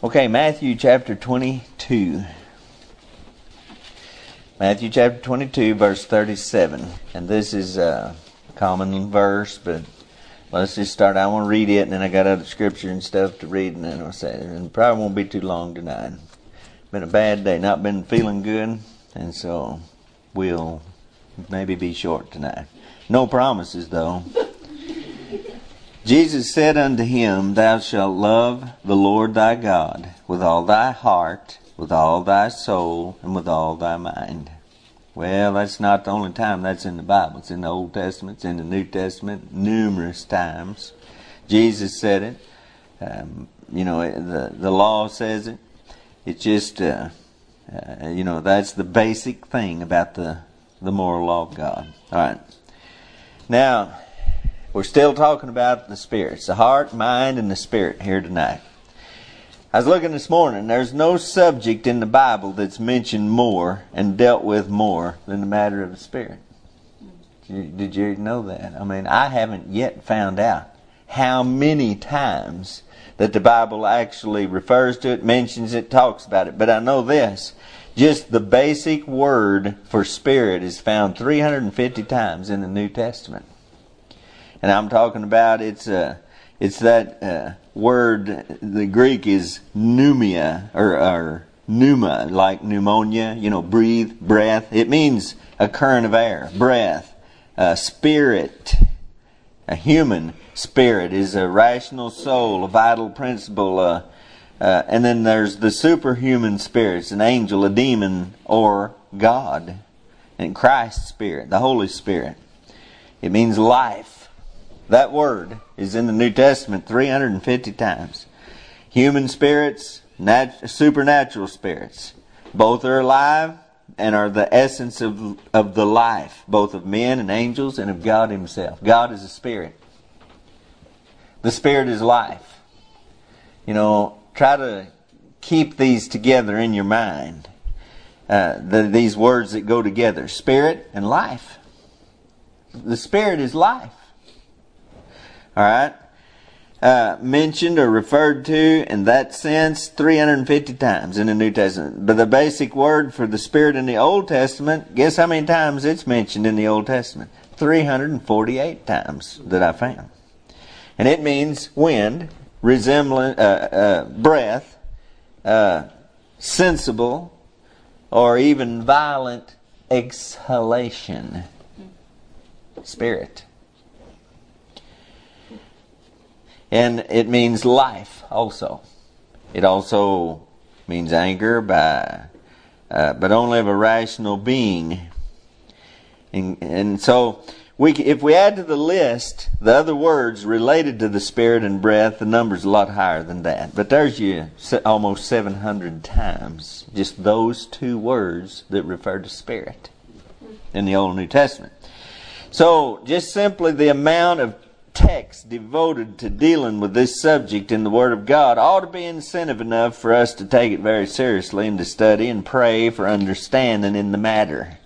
Okay, Matthew chapter 22. Matthew chapter 22, verse 37. And this is a common verse, but let's just start. I want to read it, and then I got other scripture and stuff to read, and then I'll say it. And probably won't be too long tonight. Been a bad day, not been feeling good, and so we'll maybe be short tonight. No promises, though. Jesus said unto him, Thou shalt love the Lord thy God with all thy heart, with all thy soul, and with all thy mind. Well, that's not the only time that's in the Bible. It's in the Old Testament, it's in the New Testament, numerous times. Jesus said it. Um, you know, the, the law says it. It's just, uh, uh, you know, that's the basic thing about the, the moral law of God. All right. Now, we're still talking about the spirits, the heart, mind, and the spirit here tonight. I was looking this morning, there's no subject in the Bible that's mentioned more and dealt with more than the matter of the spirit. Did you know that? I mean, I haven't yet found out how many times that the Bible actually refers to it, mentions it, talks about it. But I know this. Just the basic word for spirit is found 350 times in the New Testament and I'm talking about it's uh, it's that uh, word. The Greek is pneumia or, or pneuma, like pneumonia. You know, breathe, breath. It means a current of air, breath, uh, spirit. A human spirit is a rational soul, a vital principle. Uh, uh, and then there's the superhuman spirits, an angel, a demon, or God. And Christ's spirit, the Holy Spirit. It means life. That word is in the New Testament 350 times. Human spirits, nat- supernatural spirits. Both are alive and are the essence of, of the life, both of men and angels and of God Himself. God is a spirit. The spirit is life. You know, try to keep these together in your mind. Uh, the, these words that go together spirit and life. The spirit is life all right, uh, mentioned or referred to in that sense 350 times in the New Testament. But the basic word for the Spirit in the Old Testament, guess how many times it's mentioned in the Old Testament? 348 times that I found. And it means wind, resembling, uh, uh, breath, uh, sensible, or even violent exhalation. Spirit. And it means life also. It also means anger by, uh, but only of a rational being. And, and so, we, if we add to the list the other words related to the spirit and breath, the number's a lot higher than that. But there's you almost 700 times just those two words that refer to spirit in the Old and New Testament. So, just simply the amount of text devoted to dealing with this subject in the Word of God ought to be incentive enough for us to take it very seriously and to study and pray for understanding in the matter.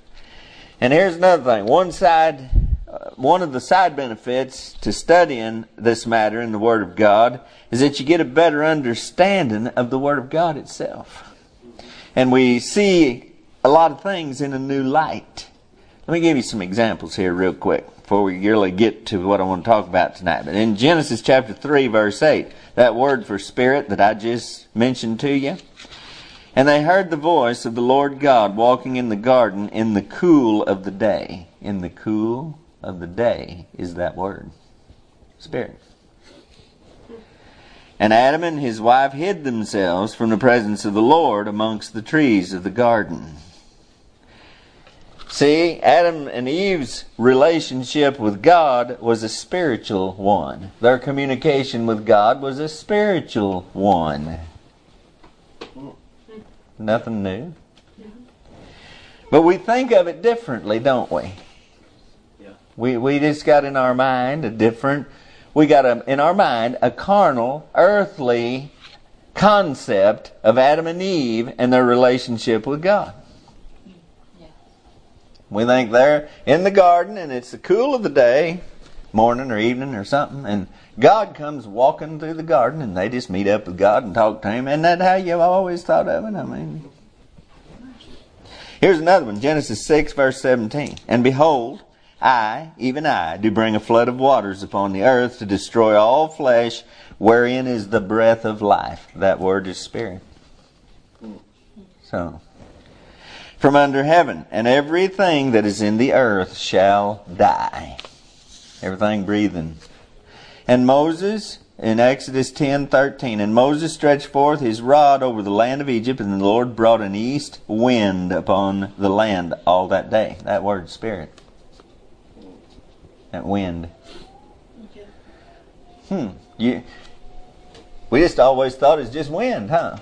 And here's another thing. One side, uh, one of the side benefits to studying this matter in the Word of God is that you get a better understanding of the Word of God itself. And we see a lot of things in a new light. Let me give you some examples here real quick before we really get to what I want to talk about tonight. But in Genesis chapter 3, verse 8, that word for spirit that I just mentioned to you, and they heard the voice of the Lord God walking in the garden in the cool of the day. In the cool of the day is that word. Spirit. And Adam and his wife hid themselves from the presence of the Lord amongst the trees of the garden. See, Adam and Eve's relationship with God was a spiritual one. Their communication with God was a spiritual one. Nothing new. But we think of it differently, don't we? We we just got in our mind a different we got a, in our mind a carnal, earthly concept of Adam and Eve and their relationship with God. We think they're in the garden and it's the cool of the day. morning or evening or something, and God comes walking through the garden, and they just meet up with God and talk to Him. Isn't that how you've always thought of it? I mean, here's another one Genesis 6, verse 17. And behold, I, even I, do bring a flood of waters upon the earth to destroy all flesh, wherein is the breath of life. That word is spirit. So, from under heaven, and everything that is in the earth shall die. Everything breathing. And Moses, in Exodus 10:13, and Moses stretched forth his rod over the land of Egypt, and the Lord brought an east wind upon the land all that day. That word, spirit that wind. Hmm. You, we just always thought it's just wind, huh?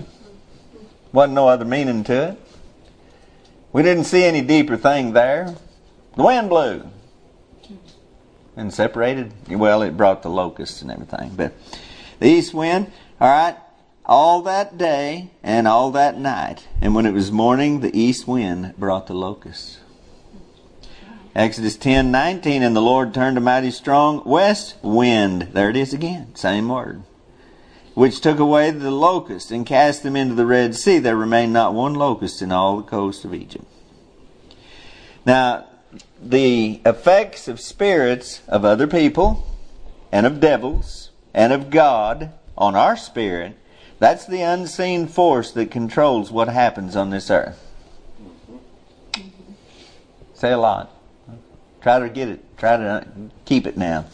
Wasn't no other meaning to it. We didn't see any deeper thing there. The wind blew and separated. Well, it brought the locusts and everything, but the east wind. All right, all that day and all that night, and when it was morning, the east wind brought the locusts. Exodus 10 19, and the Lord turned a mighty strong west wind. There it is again, same word. Which took away the locusts and cast them into the Red Sea. There remained not one locust in all the coast of Egypt. Now, the effects of spirits of other people and of devils and of God on our spirit, that's the unseen force that controls what happens on this earth. Say a lot. Try to get it. Try to keep it now.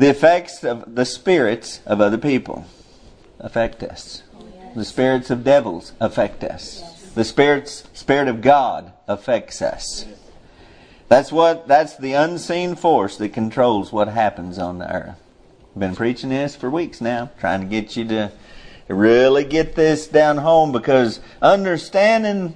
The effects of the spirits of other people affect us. The spirits of devils affect us. The spirits, spirit of God affects us. That's what. That's the unseen force that controls what happens on the earth. I've been preaching this for weeks now, trying to get you to really get this down home because understanding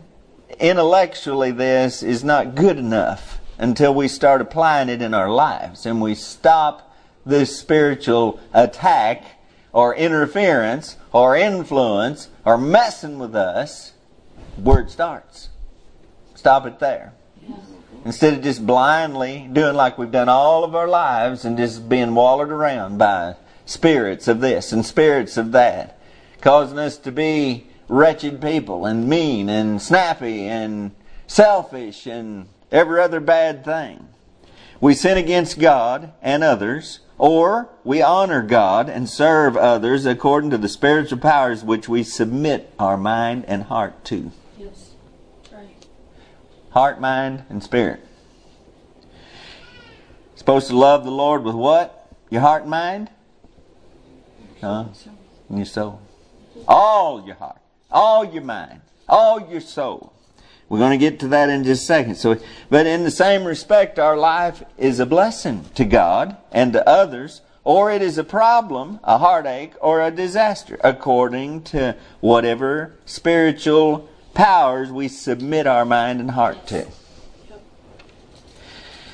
intellectually this is not good enough until we start applying it in our lives and we stop this spiritual attack or interference or influence or messing with us it starts. Stop it there. Instead of just blindly doing like we've done all of our lives and just being wallowed around by spirits of this and spirits of that, causing us to be wretched people and mean and snappy and selfish and every other bad thing. We sin against God and others, or we honor God and serve others according to the spiritual powers which we submit our mind and heart to. Yes. Right. Heart, mind, and spirit. Supposed to love the Lord with what? Your heart and mind? Huh? And your soul. All your heart. All your mind. All your soul. We're going to get to that in just a second. So, but in the same respect, our life is a blessing to God and to others, or it is a problem, a heartache, or a disaster, according to whatever spiritual powers we submit our mind and heart to.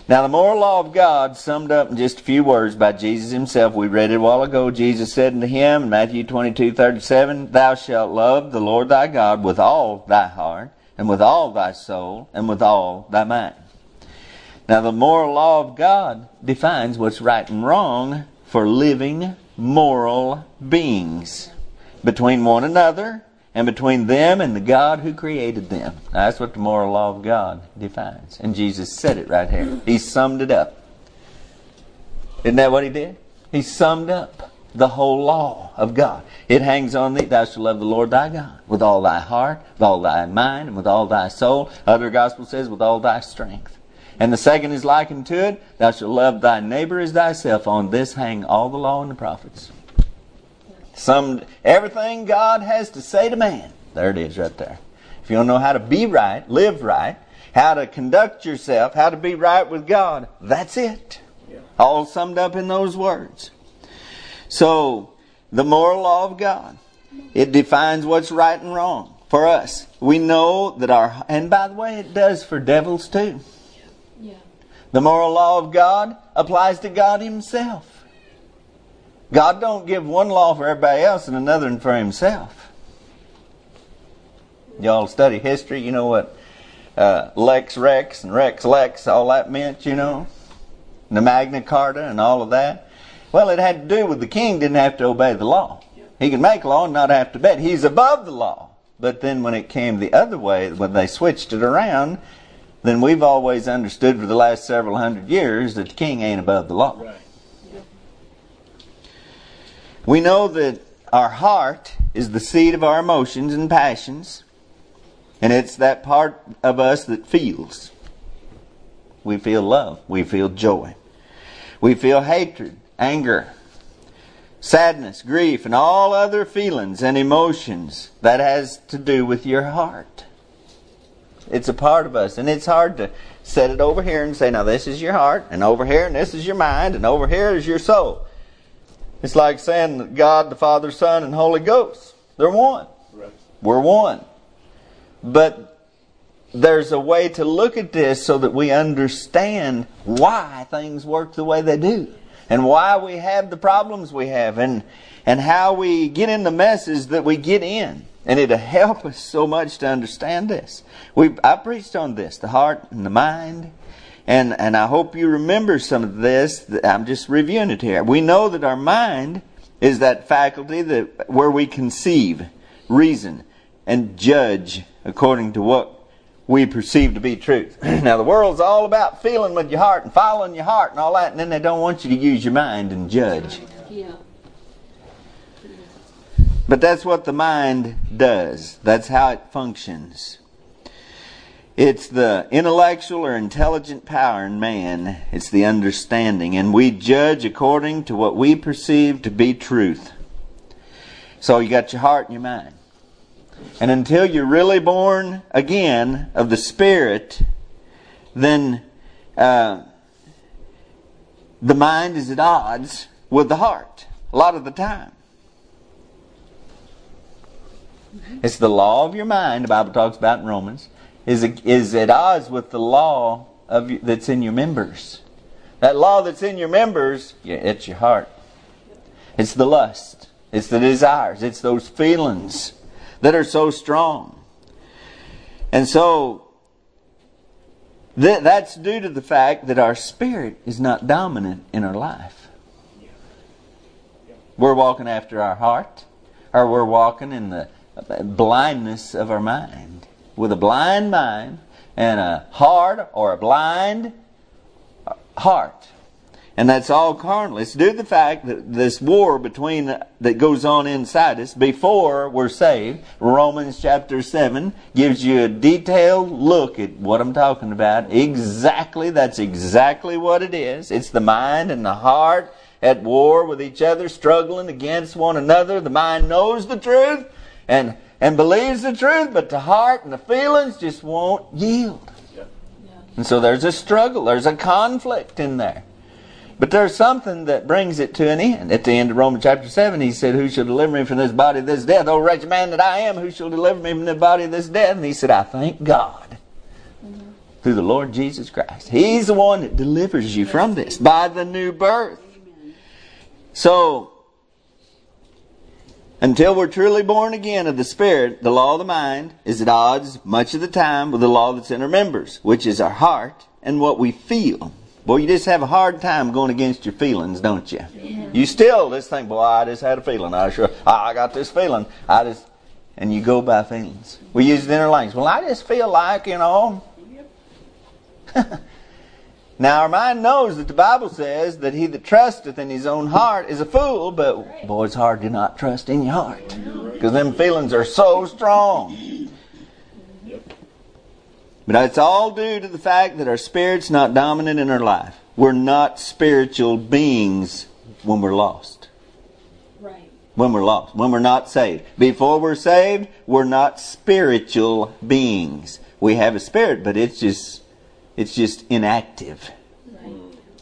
Now, the moral law of God, summed up in just a few words by Jesus himself, we read it a while ago. Jesus said unto him in Matthew 22 37, Thou shalt love the Lord thy God with all thy heart and with all thy soul, and with all thy mind. Now, the moral law of God defines what's right and wrong for living moral beings between one another and between them and the God who created them. Now, that's what the moral law of God defines. And Jesus said it right here. He summed it up. Isn't that what he did? He summed up the whole law of God. It hangs on thee, thou shalt love the Lord thy God with all thy heart, with all thy mind, and with all thy soul. Other gospel says, with all thy strength. And the second is likened to it, thou shalt love thy neighbor as thyself. On this hang all the law and the prophets. Some everything God has to say to man. There it is right there. If you don't know how to be right, live right, how to conduct yourself, how to be right with God, that's it. All summed up in those words. So, the moral law of God, it defines what's right and wrong for us. We know that our, and by the way, it does for devils too. Yeah. The moral law of God applies to God Himself. God don't give one law for everybody else and another for Himself. Y'all study history, you know what uh, Lex Rex and Rex Lex, all that meant, you know? and the Magna Carta and all of that? Well, it had to do with the king didn't have to obey the law. He can make law and not have to obey. He's above the law. But then when it came the other way, when they switched it around, then we've always understood for the last several hundred years that the king ain't above the law. Right. We know that our heart is the seat of our emotions and passions, and it's that part of us that feels. We feel love, we feel joy, we feel hatred, anger, sadness, grief, and all other feelings and emotions that has to do with your heart. It's a part of us, and it's hard to set it over here and say, now this is your heart, and over here, and this is your mind, and over here is your soul. It's like saying that God, the Father, Son, and Holy Ghost, they're one. Right. We're one. But there's a way to look at this so that we understand why things work the way they do and why we have the problems we have and, and how we get in the messes that we get in. And it'll help us so much to understand this. We, I preached on this, the heart and the mind. And, and I hope you remember some of this. I'm just reviewing it here. We know that our mind is that faculty that, where we conceive, reason, and judge according to what we perceive to be truth. now, the world's all about feeling with your heart and following your heart and all that, and then they don't want you to use your mind and judge. Yeah. But that's what the mind does, that's how it functions. It's the intellectual or intelligent power in man. It's the understanding. And we judge according to what we perceive to be truth. So you got your heart and your mind. And until you're really born again of the Spirit, then uh, the mind is at odds with the heart a lot of the time. It's the law of your mind, the Bible talks about in Romans, is, is at odds with the law of that's in your members. That law that's in your members, it's your heart. It's the lust. It's the desires. It's those feelings that are so strong. And so, th- that's due to the fact that our spirit is not dominant in our life. We're walking after our heart, or we're walking in the blindness of our mind. With a blind mind and a hard or a blind heart. And that's all carnal. It's due to the fact that this war between that goes on inside us before we're saved. Romans chapter 7 gives you a detailed look at what I'm talking about. Exactly, that's exactly what it is. It's the mind and the heart at war with each other, struggling against one another. The mind knows the truth and, and believes the truth, but the heart and the feelings just won't yield. Yeah. And so there's a struggle, there's a conflict in there. But there's something that brings it to an end. At the end of Romans chapter 7, he said, Who shall deliver me from this body of this death? O wretched man that I am, who shall deliver me from the body of this death? And he said, I thank God mm-hmm. through the Lord Jesus Christ. He's the one that delivers you from this by the new birth. So, until we're truly born again of the Spirit, the law of the mind is at odds much of the time with the law that's in our members, which is our heart and what we feel. Boy, you just have a hard time going against your feelings, don't you? Yeah. You still just think, boy, I just had a feeling. I sure, I got this feeling. I just, and you go by feelings. We use it in our language. Well, I just feel like, you know. now, our mind knows that the Bible says that he that trusteth in his own heart is a fool, but boy, it's hard to not trust in your heart. Because them feelings are so strong. But it's all due to the fact that our spirit's not dominant in our life. We're not spiritual beings when we're lost. Right. When we're lost. When we're not saved. Before we're saved, we're not spiritual beings. We have a spirit, but it's just it's just inactive. Right.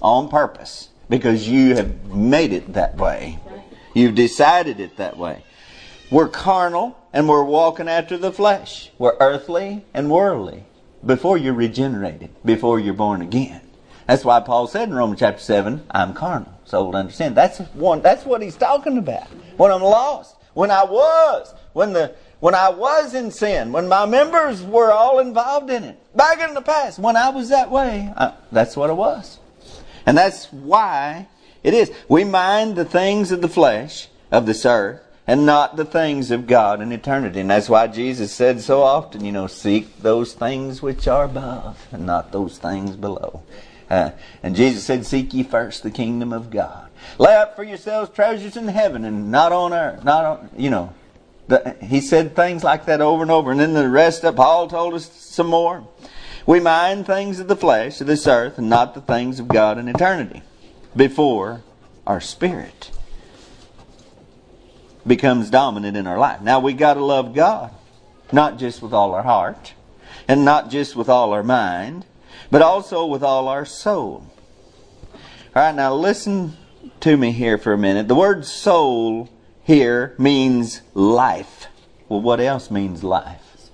On purpose. Because you have made it that way. Right. You've decided it that way. We're carnal and we're walking after the flesh. We're earthly and worldly before you're regenerated, before you're born again. That's why Paul said in Romans chapter 7, I'm carnal. So to understand. That's one that's what he's talking about. When I'm lost. When I was. When the when I was in sin, when my members were all involved in it, back in the past, when I was that way, I, that's what it was. And that's why it is. We mind the things of the flesh, of this earth, and not the things of God in eternity. And that's why Jesus said so often, you know, seek those things which are above and not those things below. Uh, and Jesus said, seek ye first the kingdom of God. Lay up for yourselves treasures in heaven and not on earth. Not on, you know. The, he said things like that over and over. And then the rest of Paul told us some more. We mind things of the flesh, of this earth, and not the things of God in eternity before our spirit becomes dominant in our life. Now we got to love God, not just with all our heart, and not just with all our mind, but also with all our soul. All right, now listen to me here for a minute. The word soul here means life. Well, what else means life?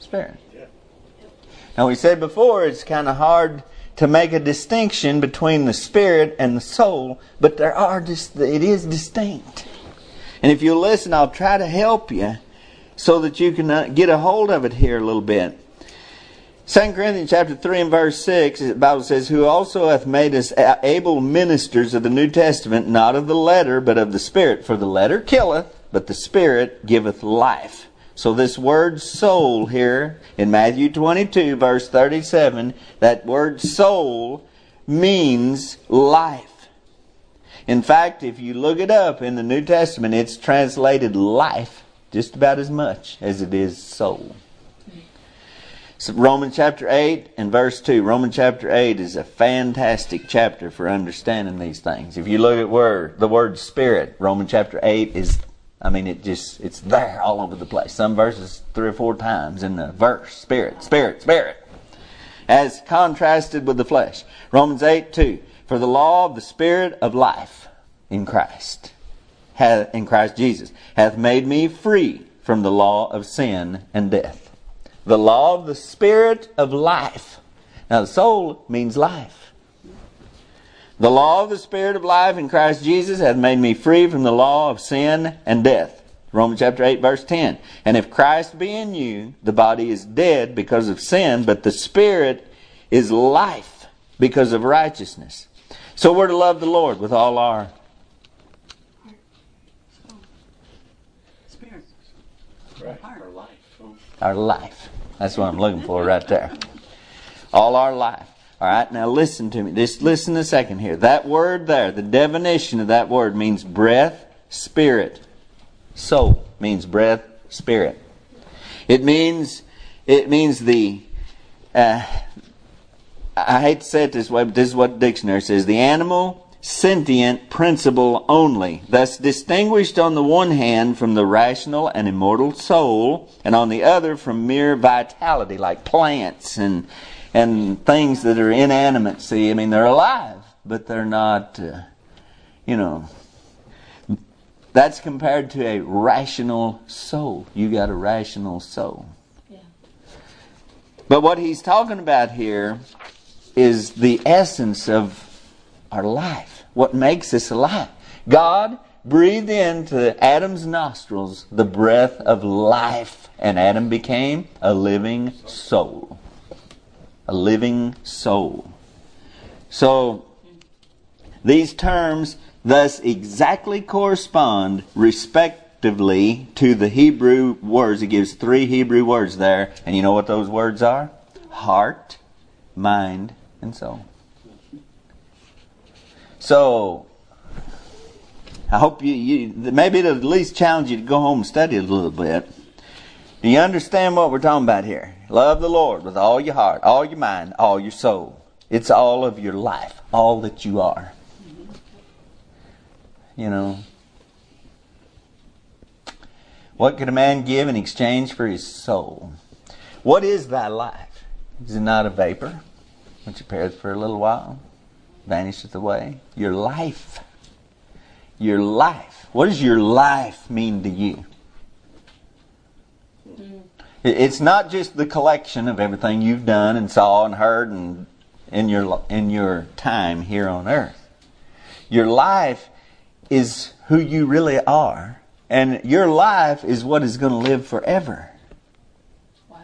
Spirit. Now, we said before it's kind of hard to make a distinction between the spirit and the soul, but there are just it is distinct. And if you listen, I'll try to help you so that you can uh, get a hold of it here a little bit. 2 Corinthians chapter 3 and verse 6, the Bible says, Who also hath made us able ministers of the New Testament, not of the letter, but of the Spirit. For the letter killeth, but the Spirit giveth life. So this word soul here in Matthew 22 verse 37, that word soul means life. In fact, if you look it up in the New Testament, it's translated life just about as much as it is soul. So Romans chapter 8 and verse 2. Romans chapter 8 is a fantastic chapter for understanding these things. If you look at word, the word spirit, Romans chapter 8 is, I mean, it just, it's there all over the place. Some verses three or four times in the verse. Spirit, spirit, spirit. As contrasted with the flesh. Romans 8 2. For the law of the Spirit of life in Christ, in Christ Jesus, hath made me free from the law of sin and death. The law of the Spirit of life. Now, the soul means life. The law of the Spirit of life in Christ Jesus hath made me free from the law of sin and death. Romans chapter 8 verse 10. And if Christ be in you, the body is dead because of sin, but the Spirit is life because of righteousness. So we're to love the Lord with all our Spirit. Right. Our life. our life. That's what I'm looking for right there. All our life. All right, now listen to me. Just listen a second here. That word there, the definition of that word means breath, spirit. Soul means breath, spirit. It means it means the uh, I hate to say it this way, but this is what the dictionary says. The animal sentient principle only, thus distinguished on the one hand from the rational and immortal soul, and on the other from mere vitality, like plants and and things that are inanimate. See, I mean, they're alive, but they're not, uh, you know. That's compared to a rational soul. You got a rational soul. Yeah. But what he's talking about here is the essence of our life. What makes us alive. God breathed into Adam's nostrils the breath of life, and Adam became a living soul. A living soul. So, these terms thus exactly correspond respectively to the Hebrew words. He gives three Hebrew words there, and you know what those words are? Heart, mind, and soul. So, I hope you, you maybe it'll at least challenge you to go home and study a little bit. Do you understand what we're talking about here? Love the Lord with all your heart, all your mind, all your soul. It's all of your life, all that you are. You know, what could a man give in exchange for his soul? What is thy life? Is it not a vapor, which appeareth for a little while, vanisheth away? Your life. Your life. What does your life mean to you? Mm. It's not just the collection of everything you've done and saw and heard and in your in your time here on earth. Your life is who you really are, and your life is what is going to live forever. Wow.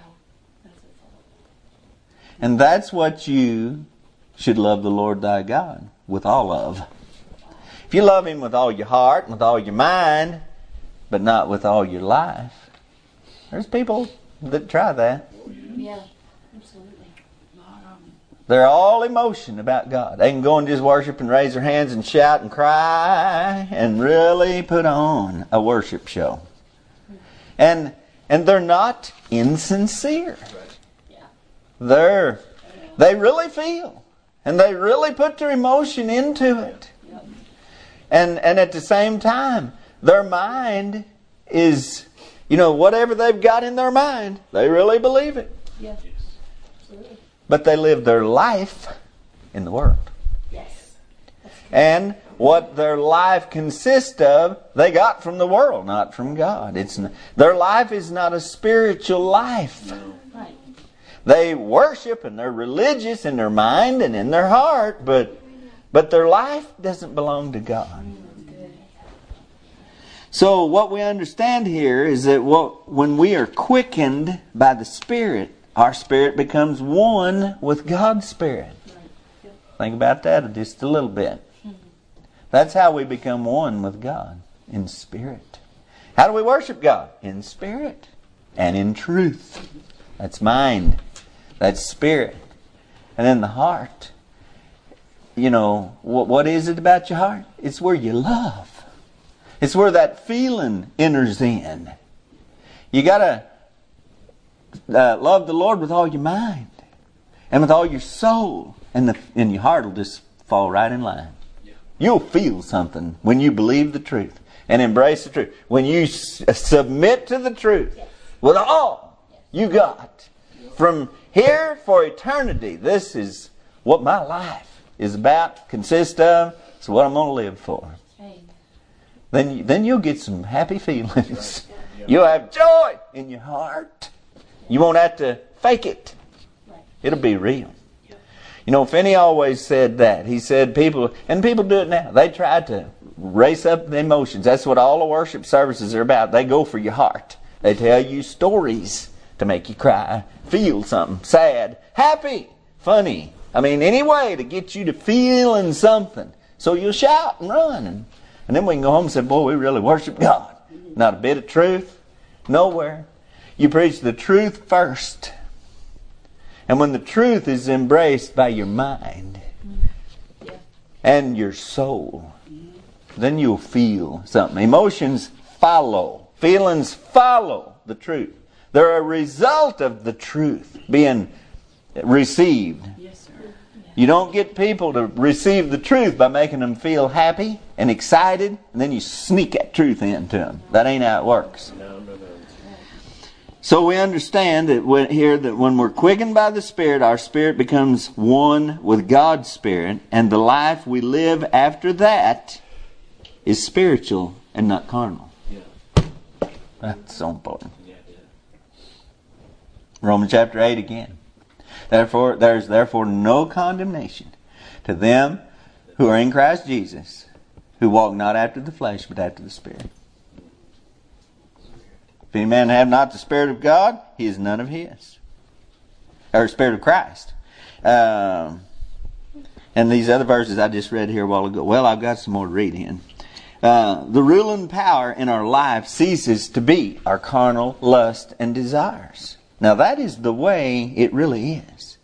That's a thought. And that's what you should love the Lord thy God with all of. If you love Him with all your heart and with all your mind, but not with all your life, there's people that try that. Yeah, absolutely. They're all emotion about God. They can go and just worship and raise their hands and shout and cry and really put on a worship show. And and they're not insincere. Yeah. They're they really feel and they really put their emotion into it. And and at the same time, their mind is you know whatever they've got in their mind, they really believe it. Absolutely. But they live their life in the world. Yes. And what their life consists of, they got from the world, not from God. It's their life is not a spiritual life. Right. They worship and they're religious in their mind and in their heart, but but their life doesn't belong to God. So what we understand here is that what, when we are quickened by the Spirit, our spirit becomes one with God's Spirit. Think about that just a little bit. That's how we become one with God in spirit. How do we worship God? In spirit and in truth. That's mind. That's spirit. And then the heart. You know, what, what is it about your heart? It's where you love. It's where that feeling enters in. You got to uh, love the Lord with all your mind and with all your soul, and the and your heart will just fall right in line. You'll feel something when you believe the truth and embrace the truth. When you s- submit to the truth with all you got from here for eternity. This is what my life is about, consists of. It's what I'm going to live for. Amen. Then, you, then you'll get some happy feelings. You'll have joy in your heart. You won't have to fake it. Right. It'll be real. You know, Finney always said that. He said people, and people do it now. They try to race up the emotions. That's what all the worship services are about. They go for your heart. They tell you stories to make you cry, feel something, sad, happy, funny. I mean, any way to get you to feeling something. So you'll shout and run. And, and then we can go home and say, boy, we really worship God. Not a bit of truth. Nowhere. You preach the truth first. And when the truth is embraced by your mind and your soul, then you'll feel something. Emotions follow, feelings follow the truth. They're a result of the truth being received. Yes, sir. You don't get people to receive the truth by making them feel happy and excited, and then you sneak that truth into them. That ain't how it works. So we understand that when, here that when we're quickened by the Spirit, our spirit becomes one with God's Spirit, and the life we live after that is spiritual and not carnal. Yeah. That's so important. Romans chapter 8 again. Therefore, there's therefore no condemnation to them who are in Christ Jesus, who walk not after the flesh, but after the Spirit. If any man have not the Spirit of God, he is none of his. Or Spirit of Christ. Um, and these other verses I just read here a while ago. Well, I've got some more to read in. Uh, the ruling power in our life ceases to be our carnal lust and desires. Now that is the way it really is.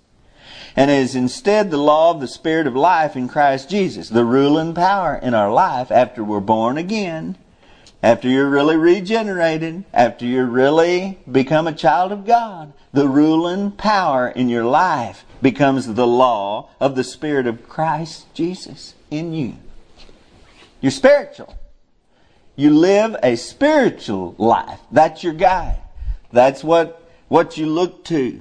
And is instead the law of the Spirit of life in Christ Jesus. The ruling power in our life after we're born again, after you're really regenerated, after you're really become a child of God, the ruling power in your life becomes the law of the Spirit of Christ Jesus in you. You're spiritual. You live a spiritual life. That's your guide. That's what what you look to,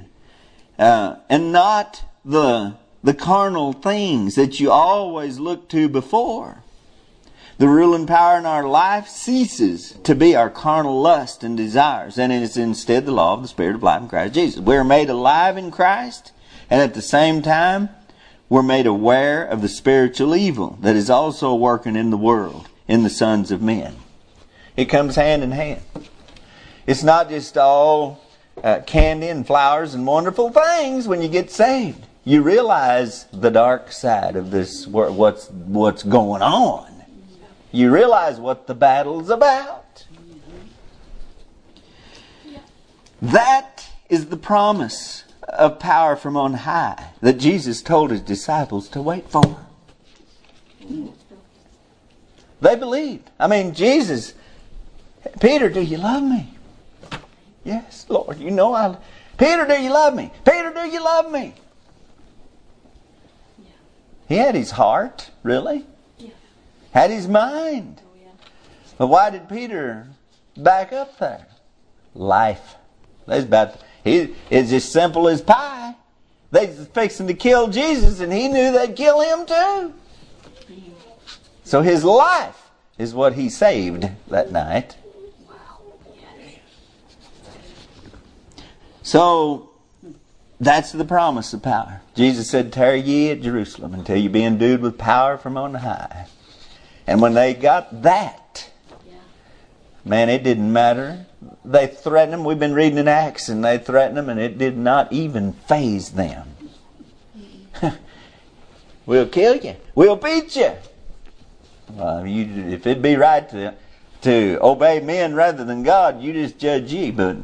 uh, and not the the carnal things that you always looked to before. The ruling power in our life ceases to be our carnal lust and desires, and it is instead the law of the Spirit of life in Christ Jesus. We are made alive in Christ, and at the same time, we're made aware of the spiritual evil that is also working in the world, in the sons of men. It comes hand in hand. It's not just all uh, candy and flowers and wonderful things when you get saved. you realize the dark side of this, what's, what's going on. You realize what the battle's about. That is the promise of power from on high that Jesus told his disciples to wait for. They believed. I mean, Jesus, Peter, do you love me? Yes, Lord, you know I. Peter, do you love me? Peter, do you love me? He had his heart, really. Yeah. Had his mind. Oh, yeah. But why did Peter back up there? Life. That's about he it's as simple as pie. They was fixing to kill Jesus and he knew they'd kill him too. Mm-hmm. So his life is what he saved that night. So that's the promise of power. Jesus said, Tarry ye at Jerusalem until you be endued with power from on high. And when they got that, Yeah. man, it didn't matter. They threatened him. We've been reading in Acts, and they threatened him, and it did not even faze them. we'll kill you. We'll beat you. Well, you if it'd be right to to obey men rather than God, you just judge ye. But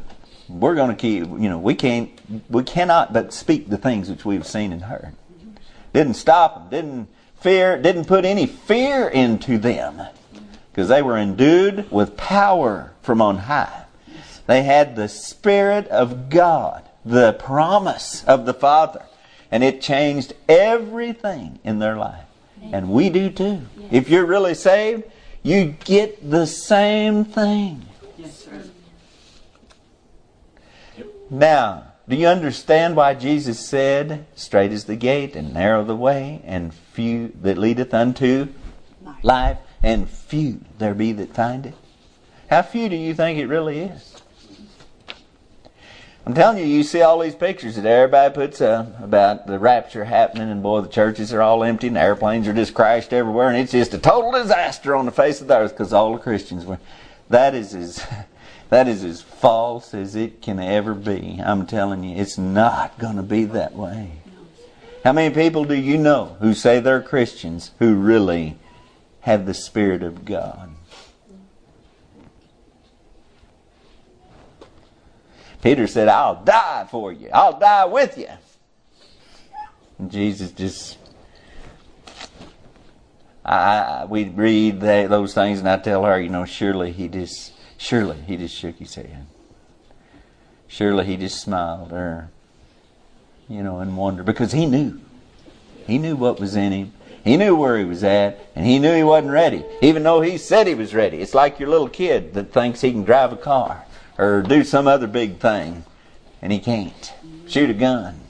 we're going to keep. You know, we can't. We cannot but speak the things which we've seen and heard. Didn't stop them. Didn't fear. Didn't put any fear into them because they were endued with power from on high. They had the Spirit of God, the promise of the Father, and it changed everything in their life. And we do too. If you're really saved, you get the same thing. Yes, sir. Now, do you understand why Jesus said, Straight is the gate and narrow the way, and few that leadeth unto Life. and few there be that find it? How few do you think it really is? I'm telling you, you see all these pictures that everybody puts up about the rapture happening, and boy, the churches are all empty, and the airplanes are just crashed everywhere, and it's just a total disaster on the face of the earth because all the Christians were. That is as that is as false as it can ever be. I'm telling you, it's not going to be that way. How many people do you know who say they're Christians who really have the Spirit of God? Peter said, I'll die for you. I'll die with you. And Jesus just, I, we read that, those things, and I tell her, you know, surely he just, surely he just shook his head. Surely he just smiled, or, you know, in wonder, because he knew. He knew what was in him. He knew where he was at, and he knew he wasn't ready, even though he said he was ready. It's like your little kid that thinks he can drive a car or do some other big thing, and he can't. Shoot a gun.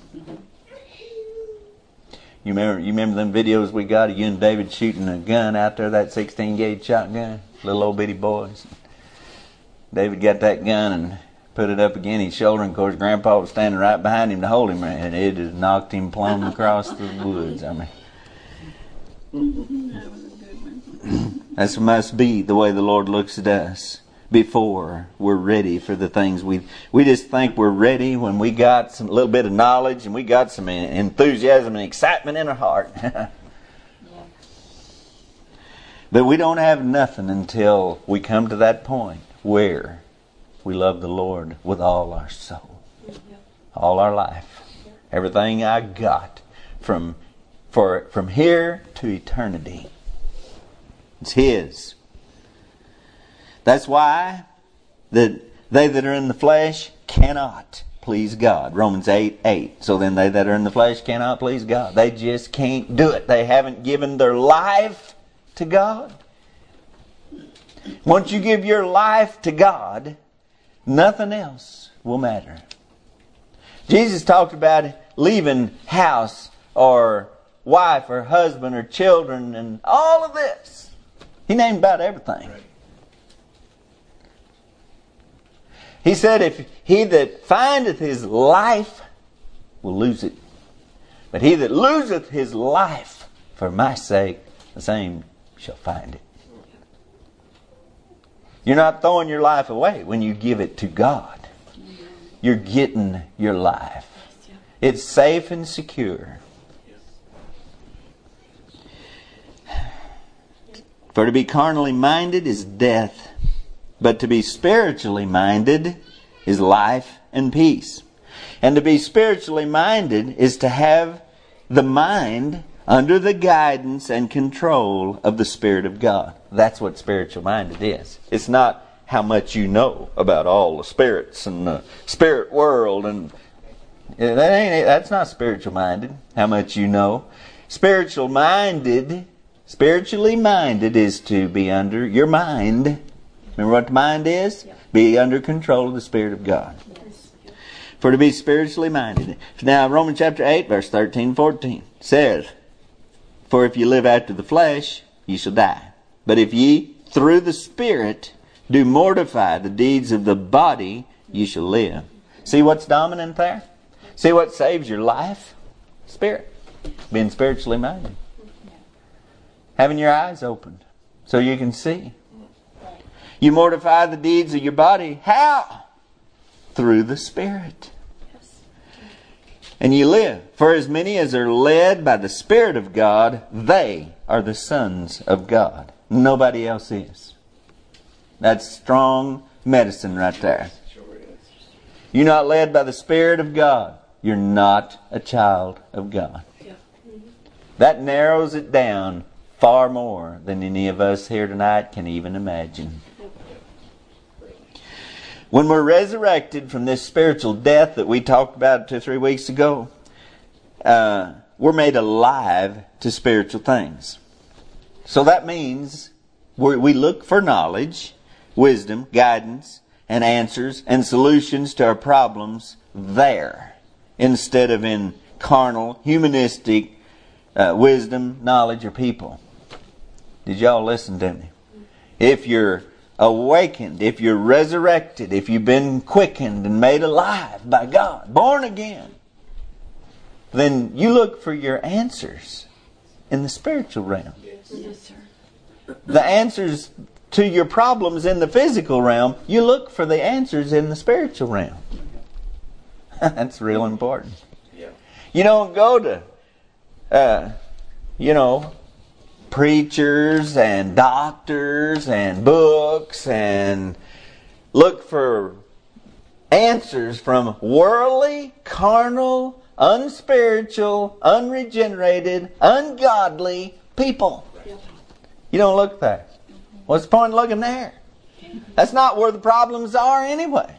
You remember? You remember them videos we got of you and David shooting a gun out there, that 16 gauge shotgun, little old bitty boys. David got that gun and put it up against his shoulder, and of course, Grandpa was standing right behind him to hold him, and it just knocked him plumb across the woods. I mean. That was a good one. Must be the way the Lord looks at us before we're ready for the things we we just think we're ready when we got some little bit of knowledge and we got some enthusiasm and excitement in our heart. but we don't have nothing until we come to that point where we love the Lord with all our soul, all our life, everything I got from for from here to eternity. It's His. That's why that they that are in the flesh cannot please God. Romans 8 8. So then they that are in the flesh cannot please God. They just can't do it. They haven't given their life to God. Once you give your life to God, nothing else will matter. Jesus talked about leaving house or wife or husband or children and all of this. He named about everything. He said, If he that findeth his life will lose it, but he that loseth his life for my sake, the same shall find it. You're not throwing your life away when you give it to God. You're getting your life. It's safe and secure. For to be carnally minded is death, but to be spiritually minded is life and peace. And to be spiritually minded is to have the mind under the guidance and control of the Spirit of God. That's what spiritual minded is. It's not how much you know about all the spirits and the spirit world and that ain't that's not spiritual minded how much you know. Spiritual minded spiritually minded is to be under your mind. Remember what the mind is? Be under control of the spirit of god. For to be spiritually minded. Now, Romans chapter 8, verse 13, 14 says, For if you live after the flesh, ye shall die. But if ye, through the Spirit, do mortify the deeds of the body, you shall live. See what's dominant there? See what saves your life? Spirit. Being spiritually minded. Having your eyes opened so you can see. You mortify the deeds of your body. How? Through the Spirit. And you live. For as many as are led by the Spirit of God, they are the sons of God. Nobody else is. That's strong medicine right there. You're not led by the Spirit of God. You're not a child of God. That narrows it down far more than any of us here tonight can even imagine. When we're resurrected from this spiritual death that we talked about two three weeks ago, uh, we're made alive to spiritual things. So that means we we look for knowledge, wisdom, guidance, and answers and solutions to our problems there instead of in carnal, humanistic uh, wisdom, knowledge, or people. Did y'all listen to me? If you're awakened, if you're resurrected, if you've been quickened and made alive by God, born again, then you look for your answers in the spiritual realm. Yes, sir. The answers to your problems in the physical realm, you look for the answers in the spiritual realm. That's real important. Yeah. You don't go to, uh, you know, preachers and doctors and books and look for answers from worldly, carnal, unspiritual, unregenerated, ungodly people. You don't look there. What's the point of looking there? That's not where the problems are anyway.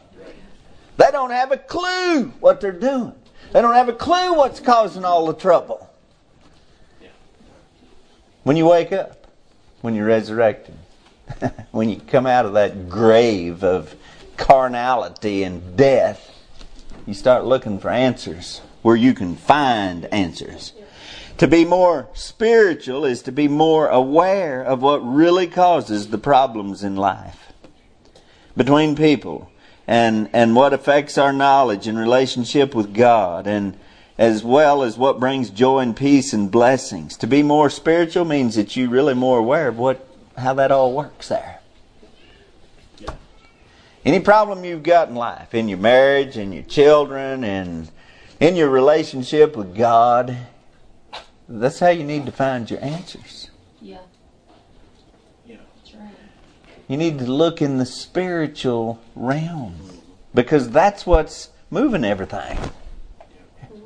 They don't have a clue what they're doing. They don't have a clue what's causing all the trouble. When you wake up, when you're resurrected, when you come out of that grave of carnality and death, you start looking for answers where you can find answers. To be more spiritual is to be more aware of what really causes the problems in life between people and, and what affects our knowledge and relationship with God and as well as what brings joy and peace and blessings. To be more spiritual means that you're really more aware of what how that all works there. Any problem you've got in life, in your marriage, in your children, and in your relationship with God, that's how you need to find your answers. Yeah. That's right. You need to look in the spiritual realm because that's what's moving everything.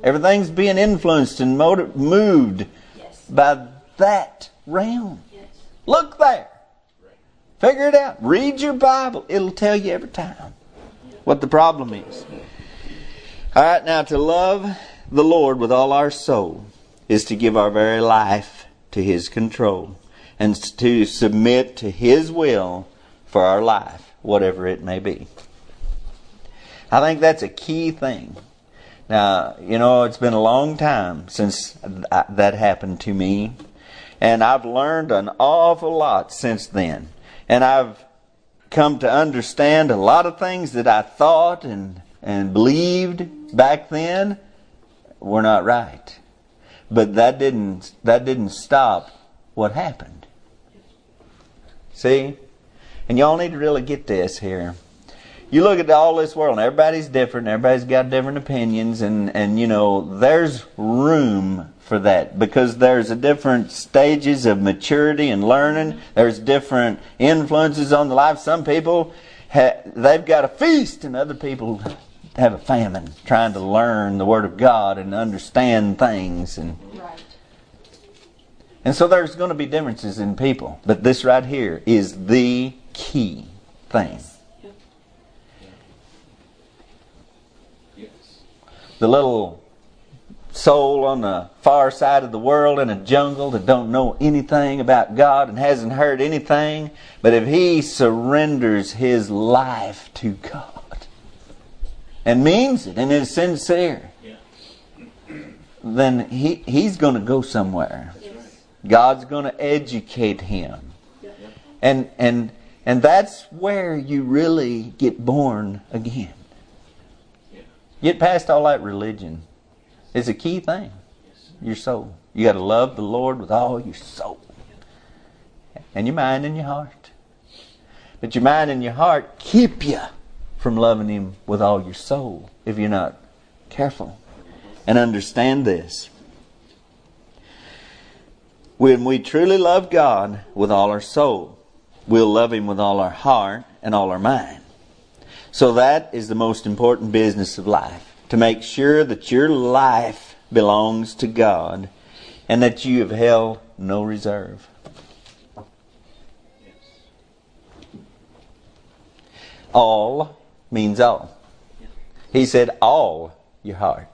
Everything's being influenced and moved Yes. by that realm. Yes. Look there. Figure it out. Read your Bible. It'll tell you every time what the problem is. All right, now to love the Lord with all our soul is to give our very life to His control and to submit to His will for our life, whatever it may be. I think that's a key thing. Now, you know, it's been a long time since that happened to me, and I've learned an awful lot since then. And I've come to understand a lot of things that I thought and, and believed back then were not right. But that didn't, that didn't stop what happened. See? And y'all need to really get this here. You look at all this world, and everybody's different. Everybody's got different opinions, and and you know there's room for that because there's a different stages of maturity and learning. There's different influences on the life. Some people ha- they've got a feast, and other people have a famine, trying to learn the Word of God and understand things and. Right. And so there's going to be differences in people, but this right here is the key thing. The little soul on the far side of the world in a jungle that don't know anything about God and hasn't heard anything, but if he surrenders his life to God and means it and is sincere, Yeah. then he, he's going to go somewhere. Yes. God's going to educate him. And and and that's where you really get born again. Get past all that religion. It's a key thing. Your soul. You got to love the Lord with all your soul. And your mind and your heart. But your mind and your heart keep you from loving him with all your soul if you're not careful. And understand this. When we truly love God with all our soul, we'll love Him with all our heart and all our mind. So that is the most important business of life. To make sure that your life belongs to God and that you have held no reserve. All means all. He said all your heart,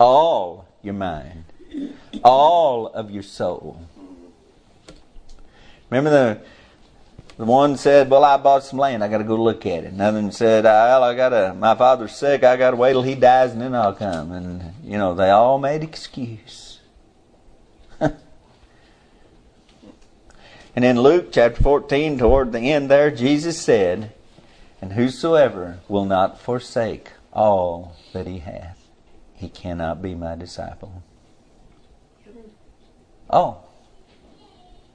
all your mind, all of your soul. Remember the the one said, "Well, I bought some land. I got to go look at it." Another one said, "Well, I got to. My father's sick. I got to wait till he dies and then I'll come." And you know, they all made excuse. and in Luke chapter fourteen, toward the end, there Jesus said, "And whosoever will not forsake all that he hath, he cannot be my disciple." Oh.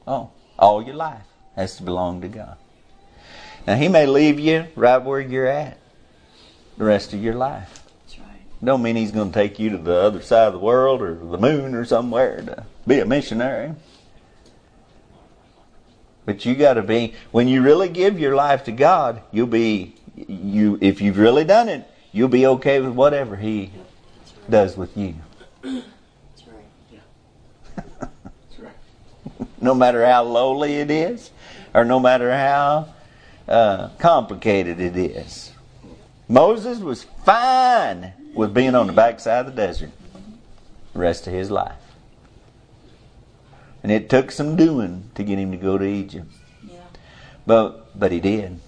Oh. All your life has to belong to God. Now, He may leave you right where you're at the rest of your life. Right. Don't mean He's going to take you to the other side of the world or the moon or somewhere to be a missionary. But you got to be when you really give your life to God, you'll be you if you've really done it, you'll be okay with whatever He does with you. That's right. That's right. no matter how lowly it is, or no matter how uh, complicated it is. Moses was fine with being on the backside of the desert the rest of his life. And it took some doing to get him to go to Egypt. Yeah. But but he did.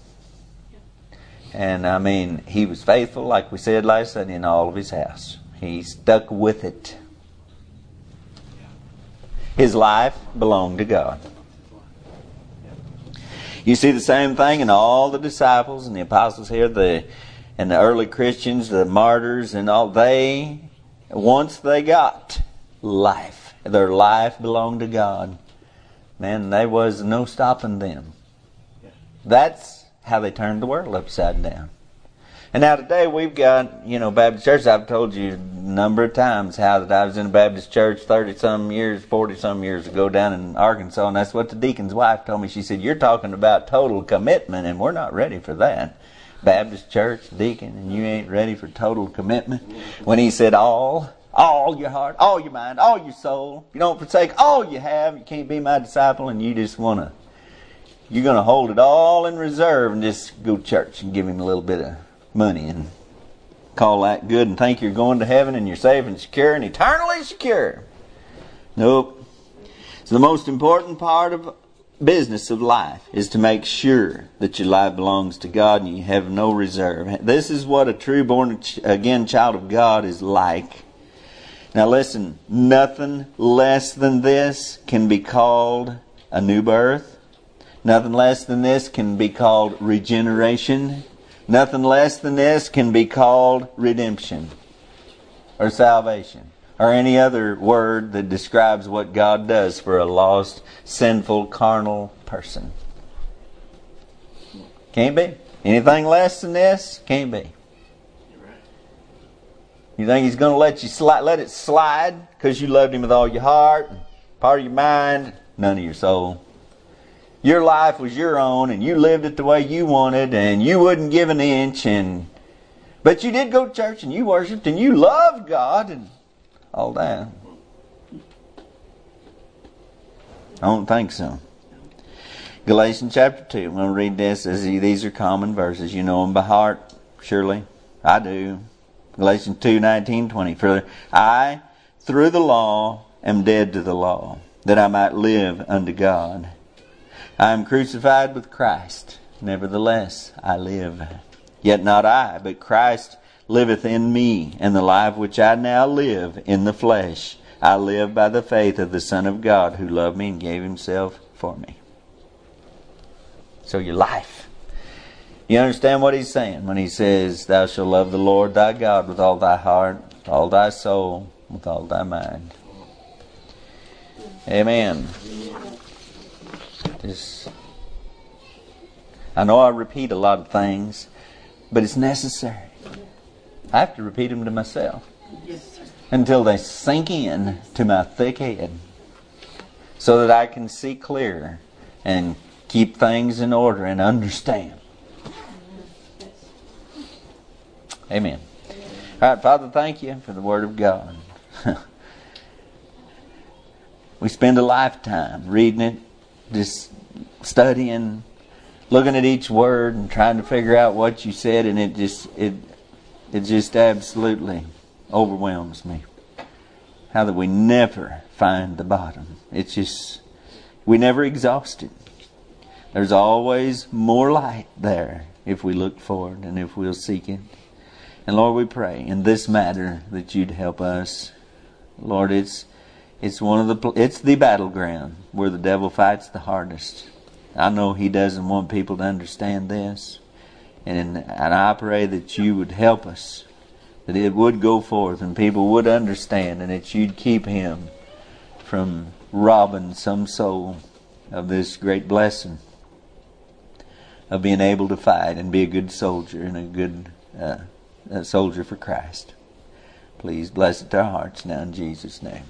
And I mean, he was faithful, like we said last Sunday, in all of his house. He stuck with it. His life belonged to God. You see the same thing in all the disciples and the apostles here, the and the early Christians, the martyrs and all they once they got life, their life belonged to God. Man, there was no stopping them. That's how they turned the world upside down. And now today we've got, you know, Baptist churches. I've told you a number of times how that I was in a Baptist church 30 some years, 40 some years ago down in Arkansas, and that's what the deacon's wife told me. She said, You're talking about total commitment, and we're not ready for that. Baptist church, deacon, and you ain't ready for total commitment. When he said, All, all your heart, all your mind, all your soul, you don't forsake all you have, you can't be my disciple, and you just want to, you're going to hold it all in reserve and just go to church and give him a little bit of money and call that good and think you're going to heaven and you're safe and secure and eternally secure. Nope. So the most important part of business of life is to make sure that your life belongs to God and you have no reserve. This is what a true born again child of God is like. Now listen, nothing less than this can be called a new birth. Nothing less than this can be called regeneration. Nothing less than this can be called redemption or salvation or any other word that describes what God does for a lost, sinful, carnal person. Can't be. Anything less than this can't be. You think he's going to let you let it slide because you loved him with all your heart, part of your mind, none of your soul. Your life was your own, and you lived it the way you wanted, and you wouldn't give an inch, and but you did go to church and you worshipped and you loved God and all that. I don't think so. Galatians chapter 2. I'm going to read this as these are common verses. You know them by heart, surely. I do. Galatians 2 19, 20. For I, through the law, am dead to the law, that I might live unto God. I am crucified with Christ. Nevertheless, I live. Yet not I, but Christ liveth in me, and the life which I now live in the flesh, I live by the faith of the Son of God who loved me and gave himself for me. So your life. You understand what he's saying when he says, Thou shalt love the Lord thy God with all thy heart, with all thy soul, with all thy mind. Amen. Just, I know I repeat a lot of things, but it's necessary. I have to repeat them to myself Yes, until they sink in to my thick head so that I can see clear and keep things in order and understand. Amen. All right, Father, thank you for the Word of God. we spend a lifetime reading it, just studying, looking at each word and trying to figure out what you said, and it just it it just absolutely overwhelms me. How that we never find the bottom. It's just we never exhaust it. There's always more light there if we look for it and if we'll seek it. And Lord, we pray in this matter that you'd help us. Lord, it's it's one of the it's the battleground where the devil fights the hardest. I know he doesn't want people to understand this. And and I pray that you would help us that it would go forth and people would understand and that you'd keep him from robbing some soul of this great blessing of being able to fight and be a good soldier and a good uh, a soldier for Christ. Please bless it to our hearts now in Jesus' name.